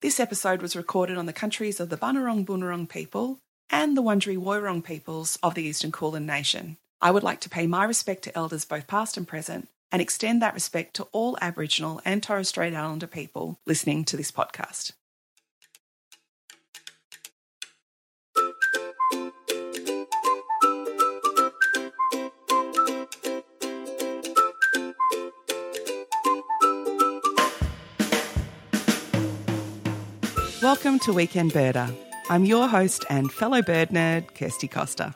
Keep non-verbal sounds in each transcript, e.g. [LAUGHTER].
This episode was recorded on the countries of the Bunurong Boonwurrung people and the Wurundjeri Woiwurrung peoples of the Eastern Kulin Nation. I would like to pay my respect to elders both past and present and extend that respect to all Aboriginal and Torres Strait Islander people listening to this podcast. Welcome to Weekend Birder. I'm your host and fellow bird nerd, Kirsty Costa.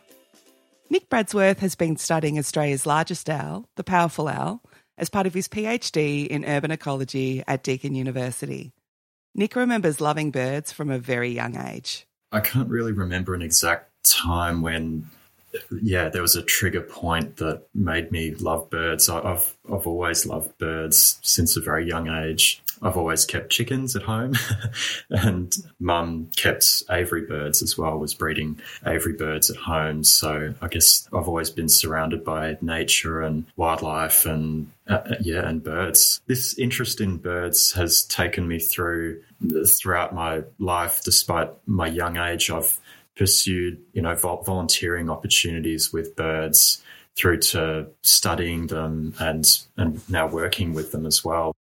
Nick Bradsworth has been studying Australia's largest owl, the powerful owl, as part of his PhD in urban ecology at Deakin University. Nick remembers loving birds from a very young age. I can't really remember an exact time when, yeah, there was a trigger point that made me love birds. I've I've always loved birds since a very young age. I've always kept chickens at home, [LAUGHS] and mum kept aviary birds as well, was breeding aviary birds at home. So I guess I've always been surrounded by nature and wildlife and uh, uh, yeah, and birds. This interest in birds has taken me through throughout my life, despite my young age. I've pursued, you know, volunteering opportunities with birds through to studying them and and now working with them as well.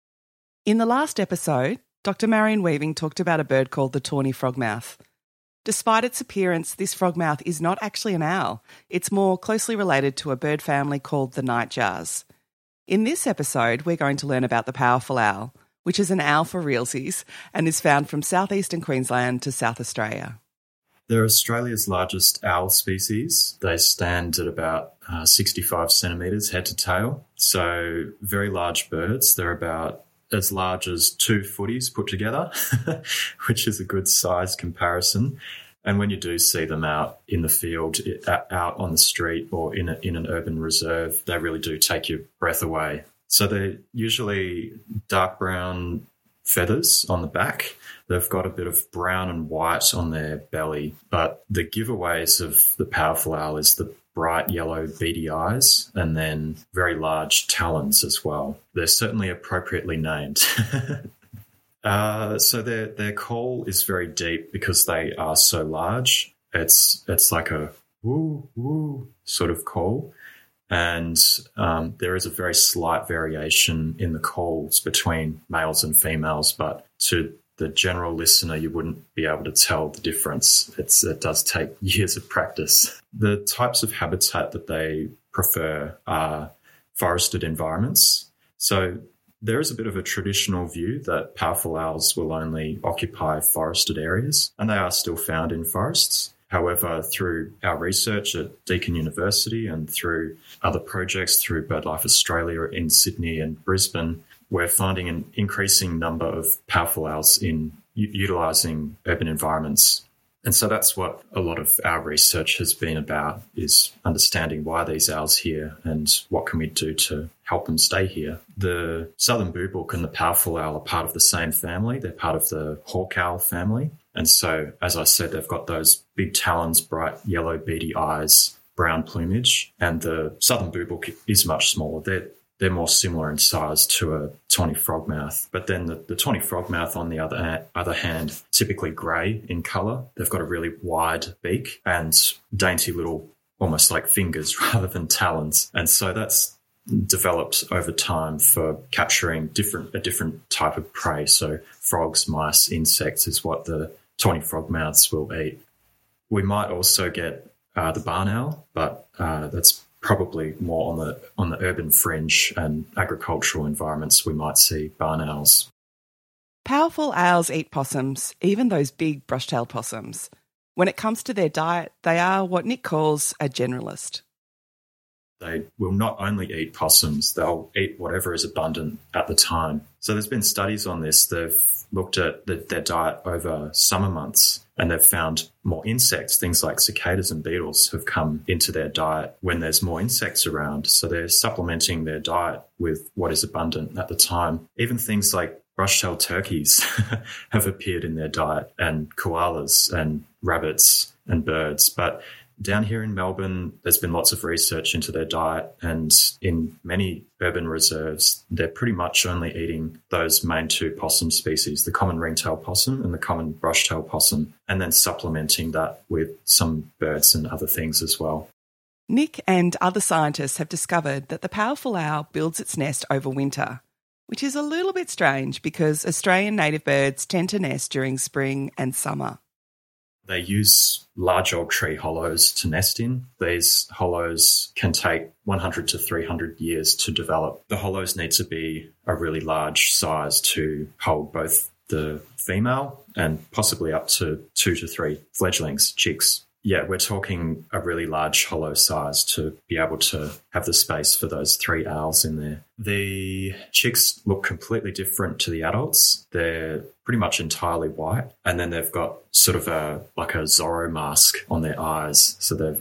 In the last episode, Dr. Marion Weaving talked about a bird called the tawny frogmouth. Despite its appearance, this frogmouth is not actually an owl. It's more closely related to a bird family called the nightjars. In this episode, we're going to learn about the powerful owl, which is an owl for realsies and is found from southeastern Queensland to South Australia. They're Australia's largest owl species. They stand at about uh, 65 centimetres head to tail, so very large birds. They're about as large as two footies put together, [LAUGHS] which is a good size comparison. And when you do see them out in the field, out on the street, or in, a, in an urban reserve, they really do take your breath away. So they're usually dark brown feathers on the back. They've got a bit of brown and white on their belly. But the giveaways of the powerful owl is the bright yellow beady eyes and then very large talons as well. They're certainly appropriately named. [LAUGHS] uh, so their their call is very deep because they are so large. It's it's like a woo woo sort of call, and um, there is a very slight variation in the calls between males and females. But to the general listener, you wouldn't be able to tell the difference. It's, it does take [LAUGHS] years of practice. The types of habitat that they prefer are forested environments. So there is a bit of a traditional view that powerful owls will only occupy forested areas, and they are still found in forests. However, through our research at Deakin University and through other projects through BirdLife Australia in Sydney and Brisbane, we're finding an increasing number of powerful owls in u- utilizing urban environments. And so that's what a lot of our research has been about is understanding why these owls here and what can we do to help them stay here. The southern boobook and the powerful owl are part of the same family. They're part of the hawk owl family. And so, as I said, they've got those big talons, bright yellow beady eyes, brown plumage, and the southern boobook is much smaller. They're they're more similar in size to a tawny frogmouth. But then the, the tawny frogmouth, on the other, other hand, typically grey in colour. They've got a really wide beak and dainty little, almost like fingers [LAUGHS] rather than talons. And so that's developed over time for capturing different a different type of prey. So frogs, mice, insects is what the tawny frogmouths will eat. We might also get uh, the barn owl, but uh, that's probably more on the on the urban fringe and agricultural environments we might see barn owls. Powerful owls eat possums, even those big brush-tailed possums. When it comes to their diet, they are what Nick calls a generalist. They will not only eat possums, they'll eat whatever is abundant at the time. So there's been studies on this. They've looked at the, their diet over summer months and they've found more insects, things like cicadas and beetles have come into their diet when there's more insects around. So they're supplementing their diet with what is abundant at the time. Even things like brush-tailed turkeys [LAUGHS] have appeared in their diet and koalas and rabbits and birds. But down here in Melbourne, there's been lots of research into their diet, and in many urban reserves, they're pretty much only eating those main two possum species, the common ringtail possum and the common brushtail possum, and then supplementing that with some birds and other things as well. Nick and other scientists have discovered that the powerful owl builds its nest over winter, which is a little bit strange because Australian native birds tend to nest during spring and summer. They use large old tree hollows to nest in. These hollows can take 100 to 300 years to develop. The hollows need to be a really large size to hold both the female and possibly up to two to three fledglings, chicks yeah, we're talking a really large hollow size to be able to have the space for those three owls in there. The chicks look completely different to the adults. They're pretty much entirely white, and then they've got sort of a like a Zorro mask on their eyes. So they're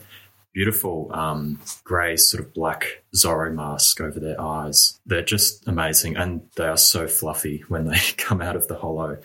beautiful um, grey, sort of black Zorro mask over their eyes. They're just amazing, and they are so fluffy [LAUGHS] when they come out of the hollow.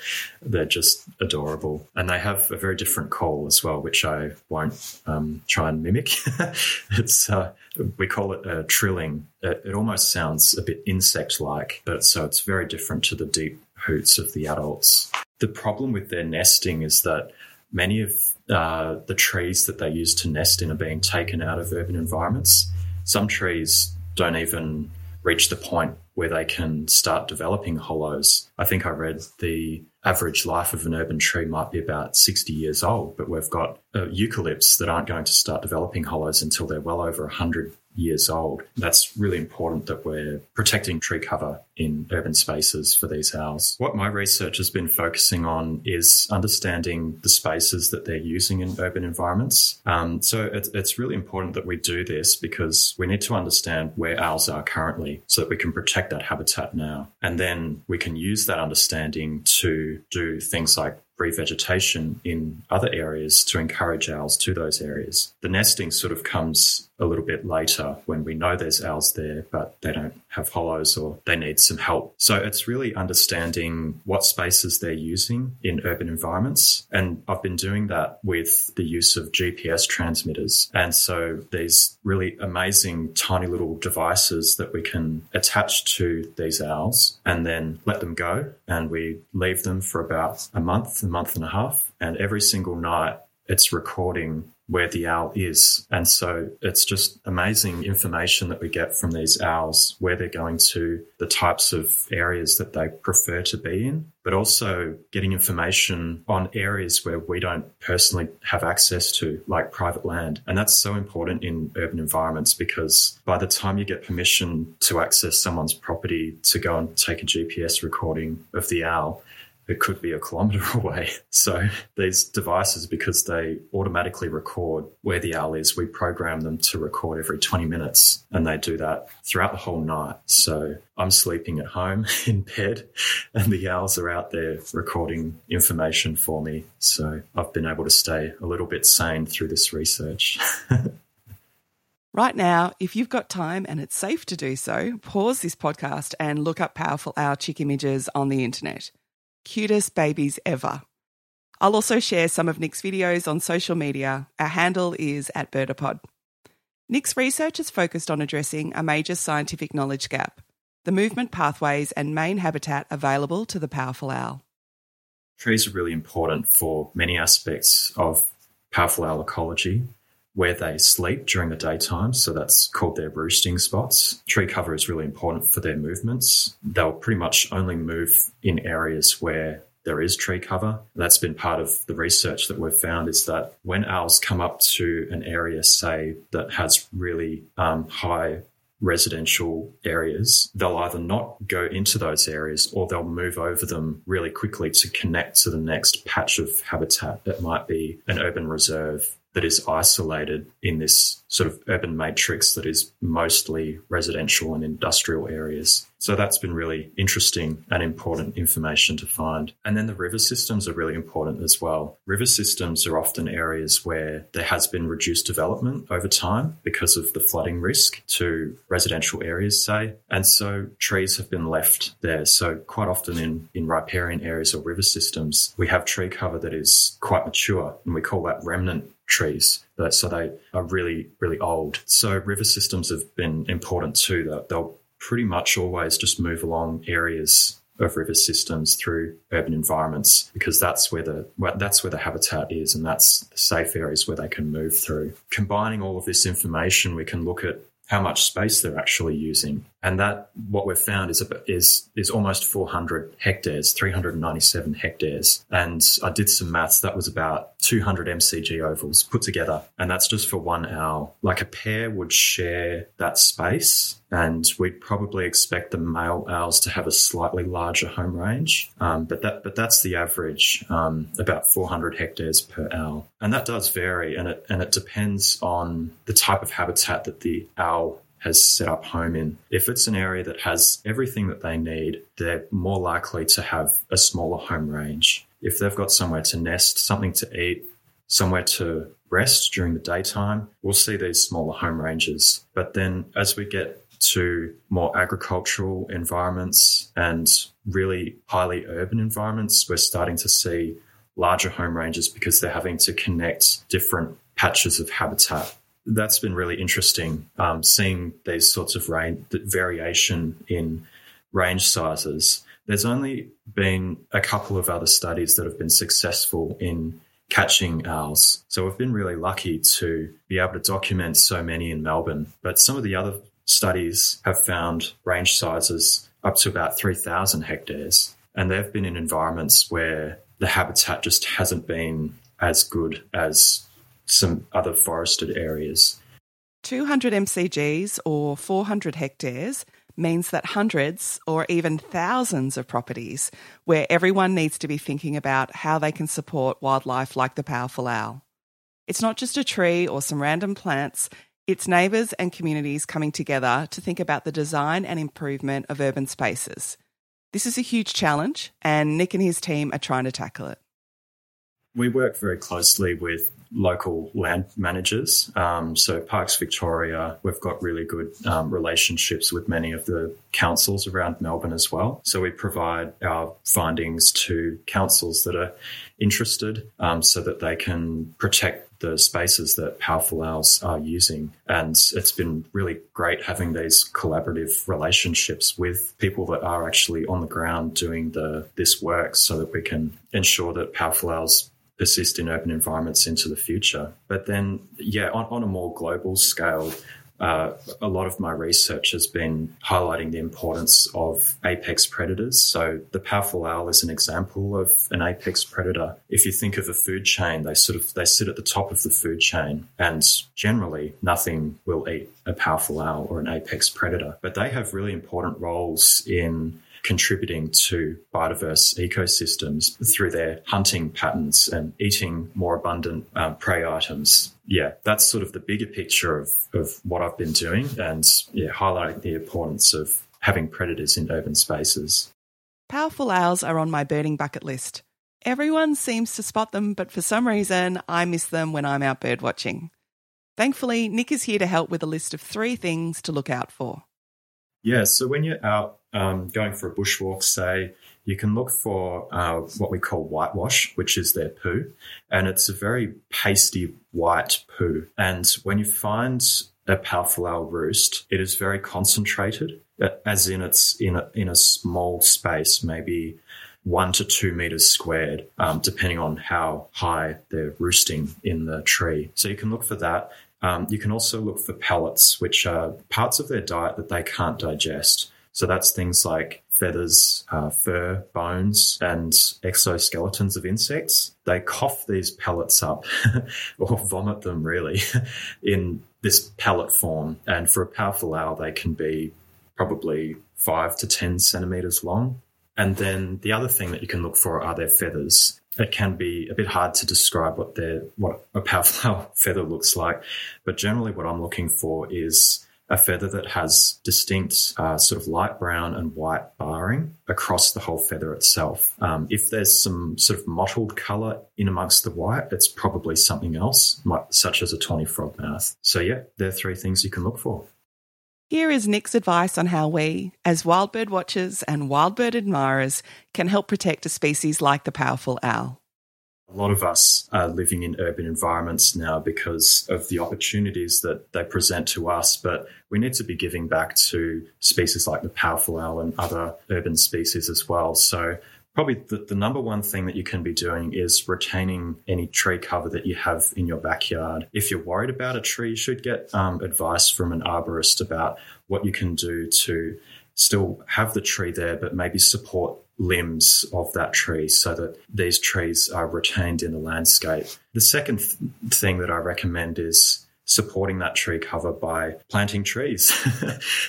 They're just adorable, and they have a very different call as well, which I won't um, try and mimic. [LAUGHS] it's uh, we call it a trilling. It, it almost sounds a bit insect-like, but so it's very different to the deep hoots of the adults. The problem with their nesting is that many of uh, the trees that they use to nest in are being taken out of urban environments. Some trees don't even reach the point where they can start developing hollows. I think I read the average life of an urban tree might be about 60 years old, but we've got uh, eucalypts that aren't going to start developing hollows until they're well over 100 years old. That's really important that we're protecting tree cover in urban spaces for these owls. What my research has been focusing on is understanding the spaces that they're using in urban environments. Um, so it's, it's really important that we do this because we need to understand where owls are currently so that we can protect that habitat now. And then we can use that understanding to do things like revegetation in other areas to encourage owls to those areas. The nesting sort of comes a little bit later when we know there's owls there, but they don't have hollows or they need some help. So it's really understanding what spaces they're using in urban environments. And I've been doing that with the use of GPS transmitters. And so these really amazing tiny little devices that we can attach to these owls and then let them go. And we leave them for about a month, month and a half. And every single night it's recording where the owl is. And so it's just amazing information that we get from these owls, where they're going to, the types of areas that they prefer to be in, but also getting information on areas where we don't personally have access to, like private land. And that's so important in urban environments because by the time you get permission to access someone's property to go and take a GPS recording of the owl, it could be a kilometre [LAUGHS] away. So these devices, because they automatically record where the owl is, we program them to record every 20 minutes and they do that throughout the whole night. So I'm sleeping at home [LAUGHS] in bed and the owls are out there recording information for me. So I've been able to stay a little bit sane through this research. [LAUGHS] Right now, if you've got time and it's safe to do so, pause this podcast and look up powerful owl chick images on the internet cutest babies ever. I'll also share some of Nick's videos on social media. Our handle is at Birdapod. Nick's research is focused on addressing a major scientific knowledge gap the movement pathways and main habitat available to the powerful owl. Trees are really important for many aspects of powerful owl ecology where they sleep during the daytime. So that's called their roosting spots. Tree cover is really important for their movements. They'll pretty much only move in areas where there is tree cover. That's been part of the research that we've found is that when owls come up to an area, say, that has really um, high residential areas, they'll either not go into those areas or they'll move over them really quickly to connect to the next patch of habitat. It might be an urban reserve that is isolated in this sort of urban matrix that is mostly residential and industrial areas. So that's been really interesting and important information to find. And then the river systems are really important as well. River systems are often areas where there has been reduced development over time because of the flooding risk to residential areas, say. And so trees have been left there. So quite often in, in riparian areas or river systems, we have tree cover that is quite mature and we call that remnant trees. So they are really, really old. So river systems have been important too. They'll pretty much always just move along areas of river systems through urban environments because that's where the that's where the habitat is and that's the safe areas where they can move through. Combining all of this information, we can look at how much space they're actually using. And that what we've found is is is almost 400 hectares, 397 hectares. And I did some maths. That was about 200 MCG ovals put together, and that's just for one owl. Like a pair would share that space, and we'd probably expect the male owls to have a slightly larger home range. Um, but that but that's the average, um, about 400 hectares per owl, and that does vary, and it and it depends on the type of habitat that the owl has set up home in. If it's an area that has everything that they need, they're more likely to have a smaller home range. If they've got somewhere to nest, something to eat, somewhere to rest during the daytime, we'll see these smaller home ranges. But then as we get to more agricultural environments and really highly urban environments, we're starting to see larger home ranges because they're having to connect different patches of habitat that's been really interesting, um, seeing these sorts of variation in range sizes. There's only been a couple of other studies that have been successful in catching owls. So we've been really lucky to be able to document so many in Melbourne. But some of the other studies have found range sizes up to about 3,000 hectares. And they've been in environments where the habitat just hasn't been as good as some other forested areas. 200 MCGs or 400 hectares means that hundreds or even thousands of properties where everyone needs to be thinking about how they can support wildlife like the powerful owl. It's not just a tree or some random plants, it's neighbours and communities coming together to think about the design and improvement of urban spaces. This is a huge challenge, and Nick and his team are trying to tackle it. We work very closely with local land managers. Um, so Parks Victoria, we've got really good um, relationships with many of the councils around Melbourne as well. So we provide our findings to councils that are interested um, so that they can protect the spaces that powerful owls are using. And it's been really great having these collaborative relationships with people that are actually on the ground doing the this work so that we can ensure that powerful owls persist in urban environments into the future. But then, yeah, on, on a more global scale, uh, a lot of my research has been highlighting the importance of apex predators. So the powerful owl is an example of an apex predator. If you think of a food chain, they sort of they sit at the top of the food chain, and generally nothing will eat a powerful owl or an apex predator. But they have really important roles in contributing to biodiverse ecosystems through their hunting patterns and eating more abundant um, prey items. Yeah, that's sort of the bigger picture of, of what I've been doing and yeah, highlighting the importance of having predators in urban spaces. Powerful owls are on my birding bucket list. Everyone seems to spot them, but for some reason, I miss them when I'm out bird watching. Thankfully, Nick is here to help with a list of three things to look out for. Yeah, so when you're out um, going for a bushwalk, say, you can look for uh, what we call whitewash, which is their poo. And it's a very pasty white poo. And when you find a powerful owl roost, it is very concentrated, as in it's in a, in a small space, maybe one to two meters squared, um, depending on how high they're roosting in the tree. So you can look for that. Um, you can also look for pellets, which are parts of their diet that they can't digest. So that's things like feathers, uh, fur, bones, and exoskeletons of insects. They cough these pellets up [LAUGHS] or vomit them really [LAUGHS] in this pellet form. And for a powerful owl, they can be probably five to 10 centimeters long. And then the other thing that you can look for are their feathers. It can be a bit hard to describe what their what a powerful [LAUGHS] owl feather looks like, but generally what I'm looking for is a feather that has distinct uh, sort of light brown and white barring across the whole feather itself. Um, if there's some sort of mottled colour in amongst the white, it's probably something else, such as a tawny frogmouth. So yeah, there are three things you can look for. Here is Nick's advice on how we, as wild bird watchers and wild bird admirers, can help protect a species like the powerful owl. A lot of us are living in urban environments now because of the opportunities that they present to us, but we need to be giving back to species like the powerful owl and other urban species as well. So probably the, the, number one thing that you can be doing is retaining any tree cover that you have in your backyard. If you're worried about a tree, you should get um, advice from an arborist about what you can do to still have the tree there, but maybe support limbs of that tree so that these trees are retained in the landscape. The second th- thing that I recommend is supporting that tree cover by planting trees.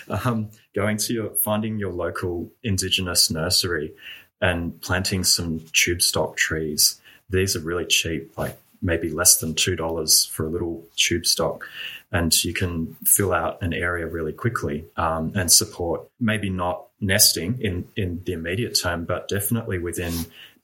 [LAUGHS] um, going to your, finding your local indigenous nursery and planting some tube stock trees. These are really cheap, like maybe less than $2 for a little tube stock and you can fill out an area really quickly um, and support maybe not nesting in, in the immediate term, but definitely within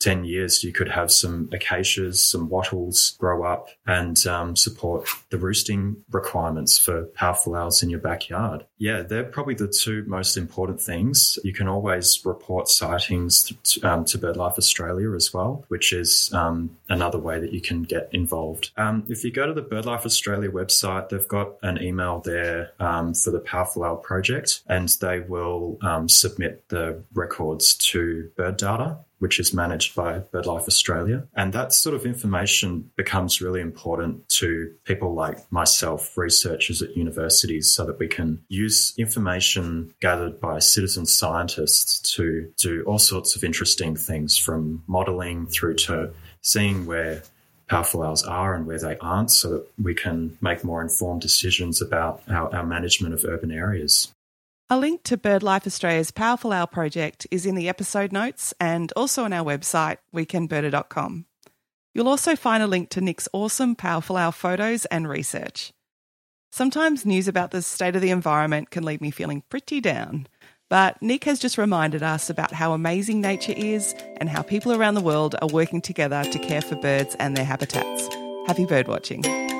10 years, you could have some acacias, some wattles grow up and um, support the roosting requirements for powerful owls in your backyard. Yeah, they're probably the two most important things. You can always report sightings to, um, to BirdLife Australia as well, which is um, another way that you can get involved. Um, if you go to the BirdLife Australia website, they've got an email there um, for the Powerful Owl project, and they will um, submit the records to Birdata which is managed by BirdLife Australia. And that sort of information becomes really important to people like myself, researchers at universities, so that we can use information gathered by citizen scientists to do all sorts of interesting things from modeling through to seeing where powerful owls are and where they aren't so that we can make more informed decisions about our, our management of urban areas. A link to BirdLife Australia's Powerful Owl project is in the episode notes and also on our website, weekendbirder.com. You'll also find a link to Nick's awesome Powerful Owl photos and research. Sometimes news about the state of the environment can leave me feeling pretty down, but Nick has just reminded us about how amazing nature is and how people around the world are working together to care for birds and their habitats. Happy bird watching.